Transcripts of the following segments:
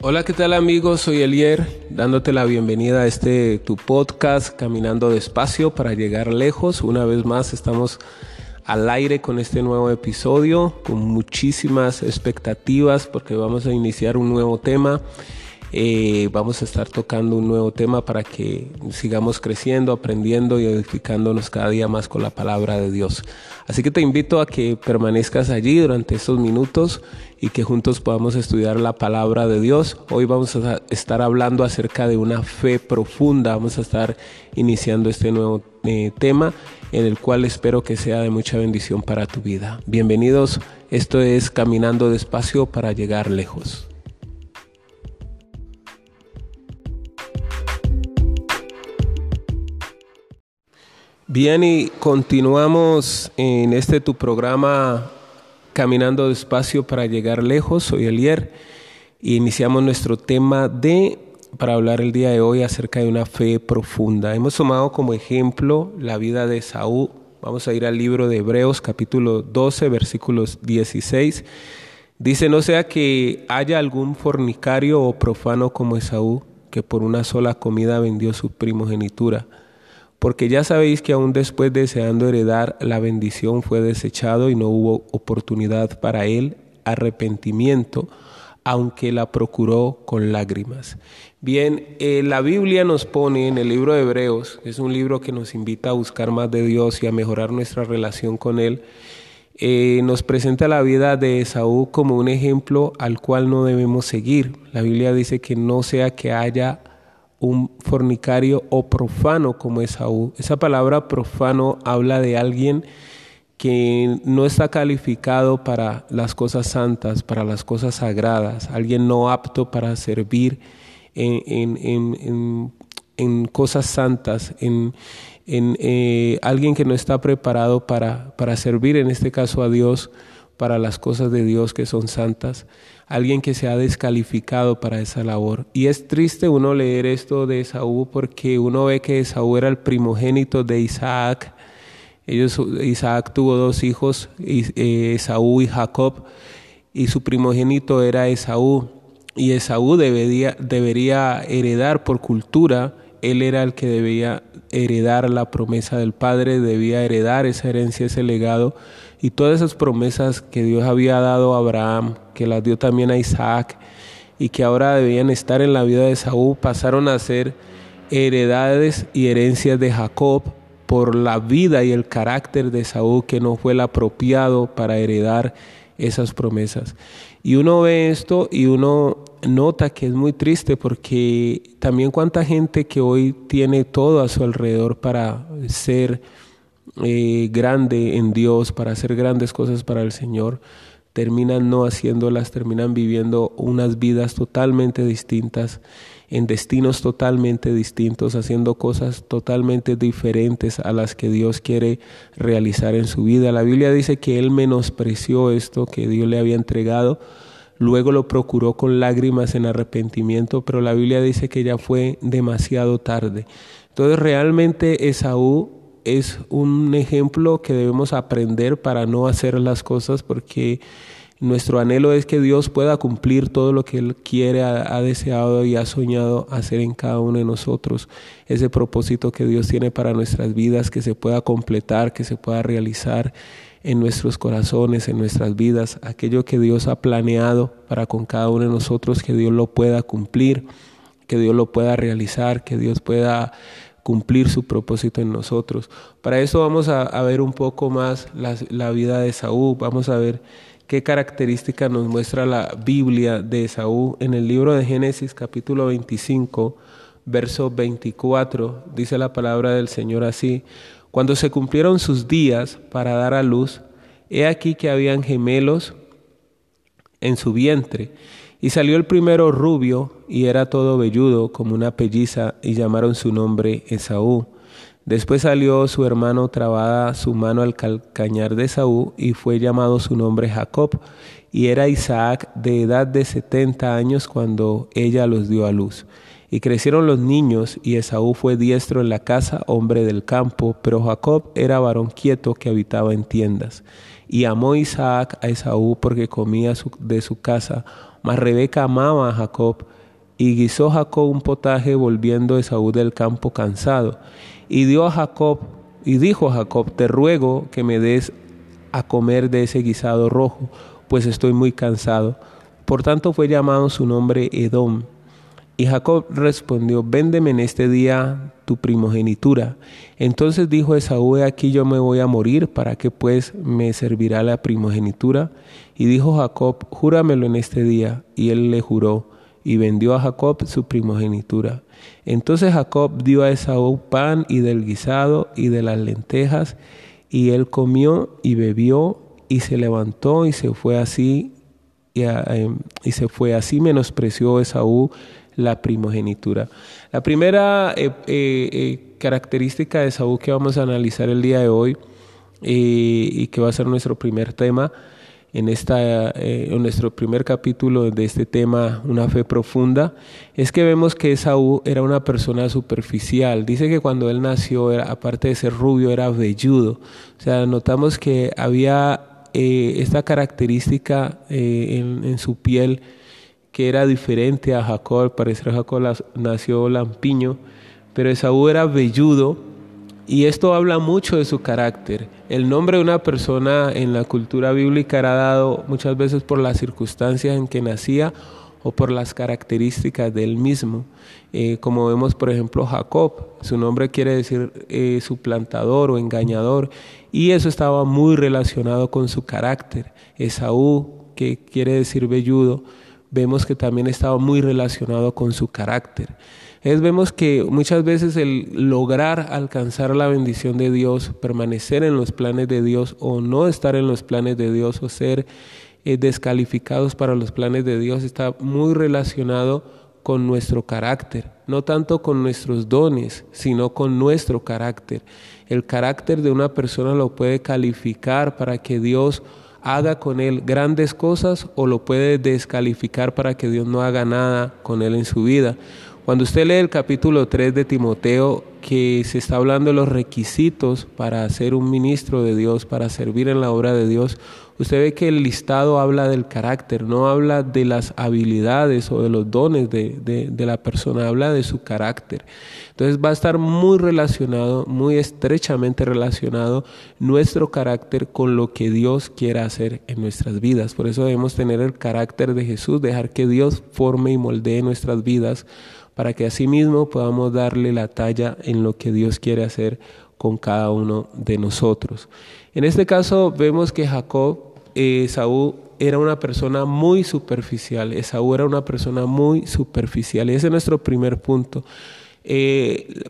Hola, ¿qué tal amigos? Soy Elier, dándote la bienvenida a este tu podcast Caminando despacio para llegar lejos. Una vez más estamos al aire con este nuevo episodio, con muchísimas expectativas porque vamos a iniciar un nuevo tema eh, vamos a estar tocando un nuevo tema para que sigamos creciendo, aprendiendo y edificándonos cada día más con la palabra de Dios. Así que te invito a que permanezcas allí durante estos minutos y que juntos podamos estudiar la palabra de Dios. Hoy vamos a estar hablando acerca de una fe profunda. Vamos a estar iniciando este nuevo eh, tema en el cual espero que sea de mucha bendición para tu vida. Bienvenidos, esto es Caminando despacio para llegar lejos. Bien, y continuamos en este tu programa Caminando despacio para llegar lejos. Soy Elier y iniciamos nuestro tema de para hablar el día de hoy acerca de una fe profunda. Hemos tomado como ejemplo la vida de Saúl. Vamos a ir al libro de Hebreos capítulo 12 versículos 16. Dice, no sea que haya algún fornicario o profano como Esaú, que por una sola comida vendió su primogenitura porque ya sabéis que aún después deseando heredar la bendición fue desechado y no hubo oportunidad para él arrepentimiento, aunque la procuró con lágrimas. Bien, eh, la Biblia nos pone en el libro de Hebreos, es un libro que nos invita a buscar más de Dios y a mejorar nuestra relación con Él, eh, nos presenta la vida de Esaú como un ejemplo al cual no debemos seguir. La Biblia dice que no sea que haya un fornicario o profano como Esaú. Esa palabra profano habla de alguien que no está calificado para las cosas santas, para las cosas sagradas, alguien no apto para servir en, cosas santas, en, eh, alguien que no está preparado para, para servir, en este caso a Dios, para las cosas de Dios que son santas alguien que se ha descalificado para esa labor. Y es triste uno leer esto de Esaú porque uno ve que Esaú era el primogénito de Isaac. Ellos, Isaac tuvo dos hijos, eh, Esaú y Jacob, y su primogénito era Esaú. Y Esaú debería, debería heredar por cultura, él era el que debía heredar la promesa del Padre, debía heredar esa herencia, ese legado y todas esas promesas que Dios había dado a Abraham, que las dio también a Isaac y que ahora debían estar en la vida de Saúl, pasaron a ser heredades y herencias de Jacob por la vida y el carácter de Saúl que no fue el apropiado para heredar esas promesas. Y uno ve esto y uno nota que es muy triste porque también cuánta gente que hoy tiene todo a su alrededor para ser eh, grande en Dios, para hacer grandes cosas para el Señor, terminan no haciéndolas, terminan viviendo unas vidas totalmente distintas, en destinos totalmente distintos, haciendo cosas totalmente diferentes a las que Dios quiere realizar en su vida. La Biblia dice que Él menospreció esto que Dios le había entregado, luego lo procuró con lágrimas en arrepentimiento, pero la Biblia dice que ya fue demasiado tarde. Entonces realmente Esaú es un ejemplo que debemos aprender para no hacer las cosas porque nuestro anhelo es que Dios pueda cumplir todo lo que Él quiere, ha, deseado y ha soñado hacer en cada uno de nosotros. Ese propósito que Dios tiene para nuestras vidas, que se pueda completar, que se pueda realizar en nuestros corazones, en nuestras vidas. Aquello que Dios ha planeado para con cada uno de nosotros, que Dios lo pueda cumplir, que Dios lo pueda realizar, que Dios pueda cumplir su propósito en nosotros. Para eso vamos a, ver un poco más la, vida de Saúl, vamos a ver qué características nos muestra la Biblia de Saúl en el libro de Génesis capítulo 25, verso 24, dice la palabra del Señor así, cuando se cumplieron sus días para dar a luz, he aquí que habían gemelos en su vientre, y salió el primero rubio y era todo velludo como una pelliza y llamaron su nombre Esaú. Después salió su hermano trabada su mano al calcañar de Esaú y fue llamado su nombre Jacob. Y era Isaac de edad de setenta años cuando ella los dio a luz. Y crecieron los niños, y Esaú fue diestro en la casa, hombre del campo, pero Jacob era varón quieto que habitaba en tiendas. Y amó Isaac a Esaú porque comía de su casa, mas Rebeca amaba a Jacob. Y guisó Jacob un potaje volviendo Esaú del campo cansado. Y dio a Jacob, y dijo a Jacob, te ruego que me des a comer de ese guisado rojo, pues estoy muy cansado. Por tanto fue llamado su nombre Edom. Y Jacob respondió, véndeme en este día tu primogenitura. Entonces dijo Esaú, aquí yo me voy a morir, ¿para qué pues me servirá la primogenitura? Y dijo Jacob, júramelo en este día. Y él le juró, y vendió a Jacob su primogenitura. Entonces Jacob dio a Esaú pan y del guisado y de las lentejas, y él comió y bebió, y se levantó y se fue así, y, em, y se fue así menospreció Esaú la primogenitura. La primera eh, eh, eh, característica de Saúl que vamos a analizar el día de hoy y que va a ser nuestro primer tema en, esta, en nuestro primer capítulo de este tema, una fe profunda, es que vemos que Saúl era una persona superficial. Dice que cuando él nació, era, aparte de ser rubio, era velludo. O sea, notamos que había esta característica en, en su piel que era diferente a Jacob, al parecer Jacob nació lampiño, pero Esaú era velludo y esto habla mucho de su carácter. El nombre de una persona en la cultura bíblica era dado muchas veces por las circunstancias en que nacía o por las características del mismo. Eh, como vemos, por ejemplo, Jacob, su nombre quiere decir eh, suplantador o engañador, y eso estaba muy relacionado con su carácter. Esaú, que quiere decir velludo, vemos que también estaba muy relacionado con su carácter. Es, vemos que muchas veces el lograr alcanzar la bendición de Dios, permanecer en los planes de Dios o no estar en los planes de Dios o ser eh, descalificados para los planes de Dios está muy relacionado con nuestro carácter, no tanto con nuestros dones, sino con nuestro carácter. El carácter de una persona lo puede calificar para que Dios haga con él grandes cosas o lo puede descalificar para que Dios no haga nada con él en su vida. Cuando usted lee el capítulo 3 de Timoteo, que se está hablando de los requisitos para ser un ministro de Dios, para servir en la obra de Dios, usted ve que el listado habla del carácter, no habla de las habilidades o de los dones de, de, la persona, habla de su carácter. Entonces va a estar muy relacionado, muy estrechamente relacionado nuestro carácter con lo que Dios quiera hacer en nuestras vidas. Por eso debemos tener el carácter de Jesús, dejar que Dios forme y moldee nuestras vidas para que asimismo podamos darle la talla en lo que Dios quiere hacer con cada uno de nosotros. En este caso vemos que Jacob, eh, Esaú era una persona muy superficial, Esaú era una persona muy superficial y ese es nuestro primer punto. Eh,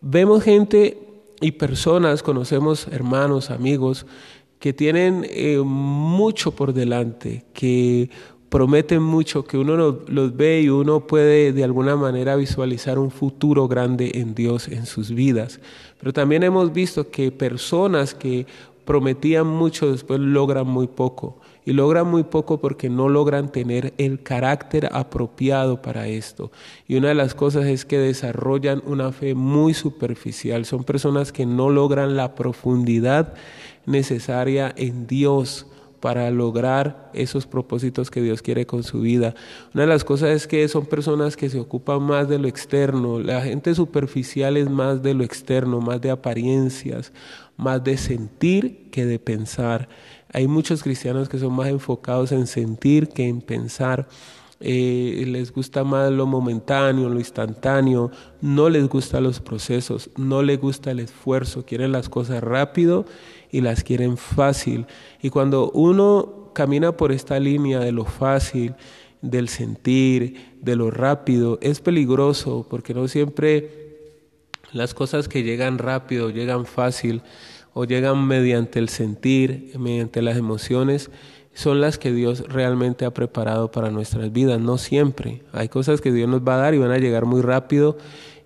vemos gente y personas, conocemos hermanos, amigos, que tienen eh, mucho por delante, que prometen mucho, que uno los, ve y uno puede de alguna manera visualizar un futuro grande en Dios en sus vidas. Pero también hemos visto que personas que prometían mucho después logran muy poco. Y logran muy poco porque no logran tener el carácter apropiado para esto. Y una de las cosas es que desarrollan una fe muy superficial. Son personas que no logran la profundidad necesaria en Dios para lograr esos propósitos que Dios quiere con su vida. Una de las cosas es que son personas que se ocupan más de lo externo. La gente superficial es más de lo externo, más de apariencias, más de sentir que de pensar. Hay muchos cristianos que son más enfocados en sentir que en pensar. Eh, les gusta más lo momentáneo, lo instantáneo, no les gustan los procesos, no les gusta el esfuerzo, quieren las cosas rápido y las quieren fácil. Y cuando uno camina por esta línea de lo fácil, del sentir, de lo rápido, es peligroso porque no siempre las cosas que llegan rápido, llegan fácil o llegan mediante el sentir, mediante las emociones, son las que Dios realmente ha preparado para nuestras vidas, no siempre. Hay cosas que Dios nos va a dar y van a llegar muy rápido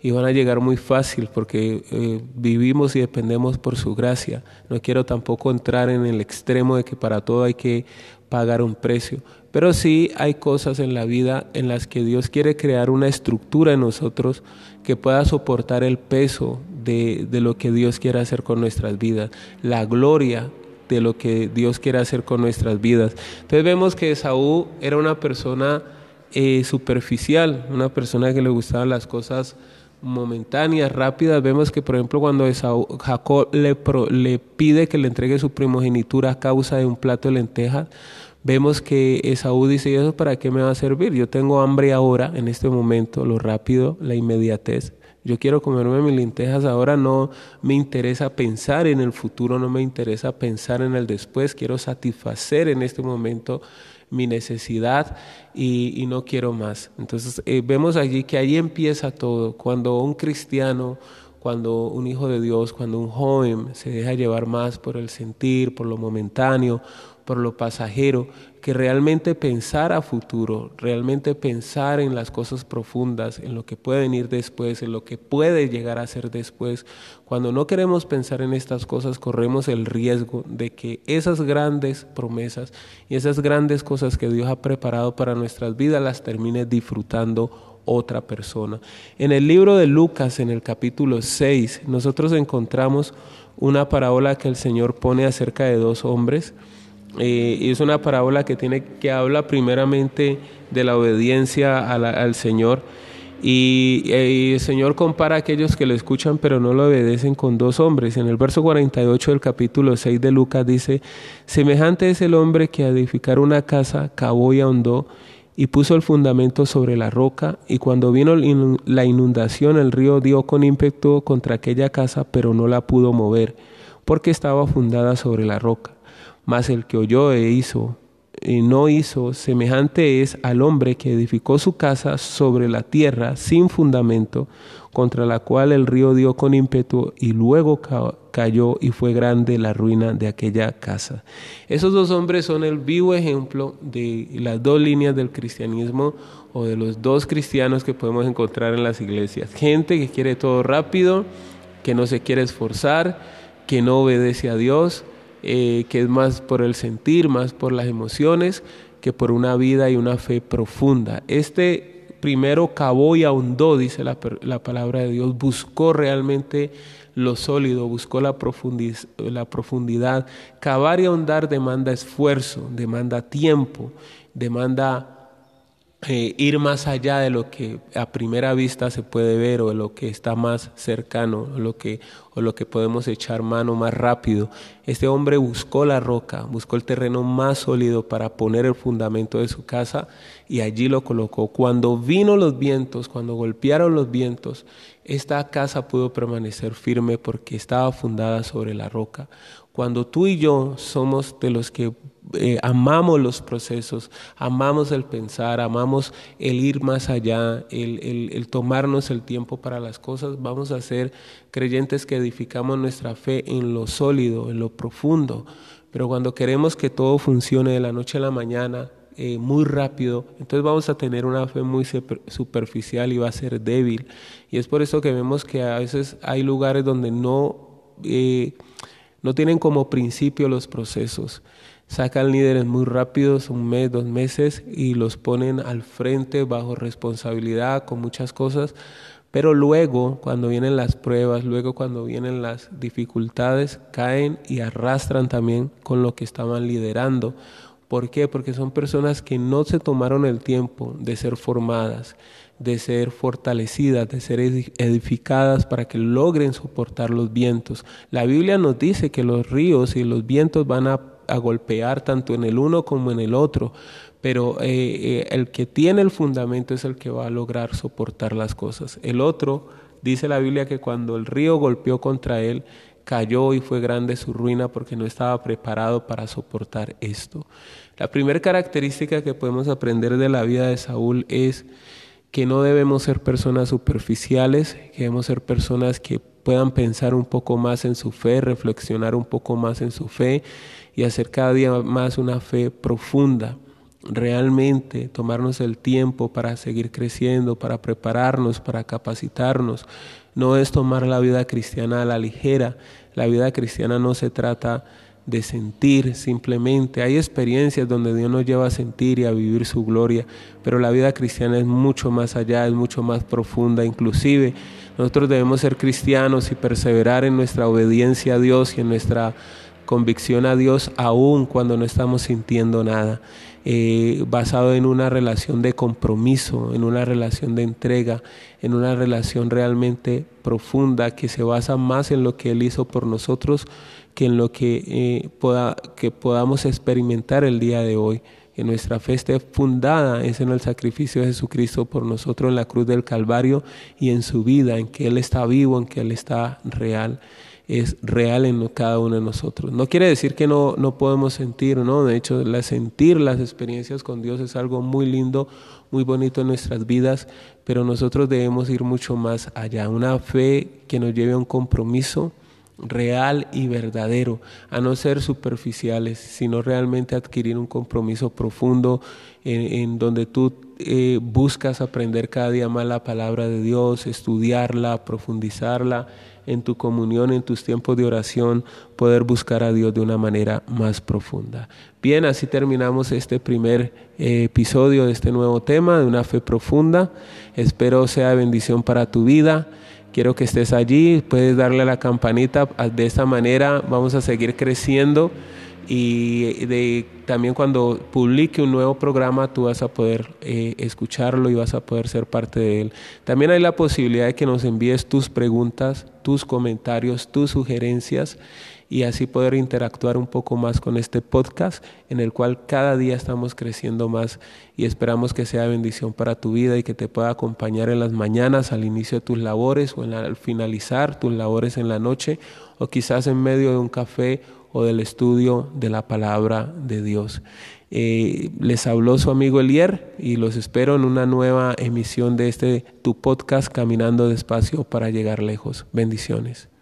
y van a llegar muy fácil porque eh, vivimos y dependemos por su gracia. No quiero tampoco entrar en el extremo de que para todo hay que pagar un precio, pero sí hay cosas en la vida en las que Dios quiere crear una estructura en nosotros que pueda soportar el peso de, de lo que Dios quiere hacer con nuestras vidas. La gloria de lo que Dios quiere hacer con nuestras vidas. Entonces vemos que Esaú era una persona eh, superficial, una persona que le gustaban las cosas momentáneas, rápidas. Vemos que, por ejemplo, cuando Esaú, Jacob le, le pide que le entregue su primogenitura a causa de un plato de lentejas, vemos que Esaú dice, ¿y eso para qué me va a servir? Yo tengo hambre ahora, en este momento, lo rápido, la inmediatez. Yo quiero comerme mis lentejas ahora, no me interesa pensar en el futuro, no me interesa pensar en el después, quiero satisfacer en este momento mi necesidad y, no quiero más. Entonces eh, vemos allí que ahí empieza todo. Cuando un cristiano, cuando un hijo de Dios, cuando un joven se deja llevar más por el sentir, por lo momentáneo, por lo pasajero, que realmente pensar a futuro, realmente pensar en las cosas profundas, en lo que puede venir después, en lo que puede llegar a ser después. Cuando no queremos pensar en estas cosas, corremos el riesgo de que esas grandes promesas y esas grandes cosas que Dios ha preparado para nuestras vidas las termine disfrutando otra persona. En el libro de Lucas, en el capítulo 6, nosotros encontramos una parábola que el Señor pone acerca de dos hombres eh, es una parábola que, tiene, que habla primeramente de la obediencia al Señor. Y, el Señor compara a aquellos que lo escuchan pero no lo obedecen con dos hombres. En el verso 48 del capítulo 6 de Lucas dice, semejante es el hombre que a edificar una casa cavó y ahondó y puso el fundamento sobre la roca, y cuando vino la inundación el río dio con ímpetu contra aquella casa, pero no la pudo mover, porque estaba fundada sobre la roca. Mas el que oyó e hizo, y no hizo, semejante es al hombre que edificó su casa sobre la tierra sin fundamento, contra la cual el río dio con ímpetu y luego cayó y fue grande la ruina de aquella casa. Esos dos hombres son el vivo ejemplo de las dos líneas del cristianismo o de los dos cristianos que podemos encontrar en las iglesias. Gente que quiere todo rápido, que no se quiere esforzar, que no obedece a Dios, eh, que es más por el sentir, más por las emociones, que por una vida y una fe profunda. Este primero cavó y ahondó, dice la, la palabra de Dios, buscó realmente lo sólido, buscó la, la profundidad. Cavar y ahondar demanda esfuerzo, demanda tiempo, demanda eh, ir más allá de lo que a primera vista se puede ver o de lo que está más cercano lo que, o lo que podemos echar mano más rápido. Este hombre buscó la roca, buscó el terreno más sólido para poner el fundamento de su casa y allí lo colocó. Cuando vino los vientos, cuando golpearon los vientos, esta casa pudo permanecer firme porque estaba fundada sobre la roca. Cuando tú y yo somos de los que eh, amamos los procesos, amamos el pensar, amamos el ir más allá, el, el, tomarnos el tiempo para las cosas, vamos a ser creyentes que edificamos nuestra fe en lo sólido, en lo profundo. Pero cuando queremos que todo funcione de la noche a la mañana, eh, muy rápido, entonces vamos a tener una fe muy superficial y va a ser débil. Y es por eso que vemos que a veces hay lugares donde no... Eh, no tienen como principio los procesos. Sacan líderes muy rápidos, un mes, dos meses, y los ponen al frente bajo responsabilidad con muchas cosas, pero luego, cuando vienen las pruebas, luego cuando vienen las dificultades, caen y arrastran también con lo que estaban liderando. ¿Por qué? Porque son personas que no se tomaron el tiempo de ser formadas, de ser fortalecidas, de ser edificadas para que logren soportar los vientos. La Biblia nos dice que los ríos y los vientos van a, golpear tanto en el uno como en el otro, pero eh, eh, el que tiene el fundamento es el que va a lograr soportar las cosas. El otro, dice la Biblia que cuando el río golpeó contra él, cayó y fue grande su ruina porque no estaba preparado para soportar esto. La primera característica que podemos aprender de la vida de Saúl es que no debemos ser personas superficiales, que debemos ser personas que puedan pensar un poco más en su fe, reflexionar un poco más en su fe y hacer cada día más una fe profunda. Realmente tomarnos el tiempo para seguir creciendo, para prepararnos, para capacitarnos. No es tomar la vida cristiana a la ligera. La vida cristiana no se trata de sentir simplemente. Hay experiencias donde Dios nos lleva a sentir y a vivir su gloria, pero la vida cristiana es mucho más allá, es mucho más profunda. Inclusive nosotros debemos ser cristianos y perseverar en nuestra obediencia a Dios y en nuestra convicción a Dios aún cuando no estamos sintiendo nada. Eh, basado en una relación de compromiso, en una relación de entrega, en una relación realmente profunda que se basa más en lo que Él hizo por nosotros que en lo que, eh, que podamos experimentar el día de hoy. Que nuestra fe esté fundada es en el sacrificio de Jesucristo por nosotros en la cruz del Calvario y en su vida, en que Él está vivo, en que Él está real es real en cada uno de nosotros. No quiere decir que no, no podemos sentir, ¿no? De hecho, la sentir las experiencias con Dios es algo muy lindo, muy bonito en nuestras vidas, pero nosotros debemos ir mucho más allá. Una fe que nos lleve a un compromiso real y verdadero, a no ser superficiales, sino realmente adquirir un compromiso profundo en, donde tú eh, buscas aprender cada día más la palabra de Dios, estudiarla, profundizarla en tu comunión, en tus tiempos de oración, poder buscar a Dios de una manera más profunda. Bien, así terminamos este primer eh, episodio de este nuevo tema, de una fe profunda. Espero sea bendición para tu vida. Quiero que estés allí, puedes darle a la campanita. De esta manera vamos a seguir creciendo y de, también cuando publique un nuevo programa tú vas a poder eh, escucharlo y vas a poder ser parte de él. También hay la posibilidad de que nos envíes tus preguntas, tus comentarios, tus sugerencias y así poder interactuar un poco más con este podcast en el cual cada día estamos creciendo más y esperamos que sea bendición para tu vida y que te pueda acompañar en las mañanas al inicio de tus labores o al finalizar tus labores en la noche o quizás en medio de un café o del estudio de la palabra de Dios. Eh, les habló su amigo Elier y los espero en una nueva emisión de este tu podcast Caminando despacio para llegar lejos. Bendiciones.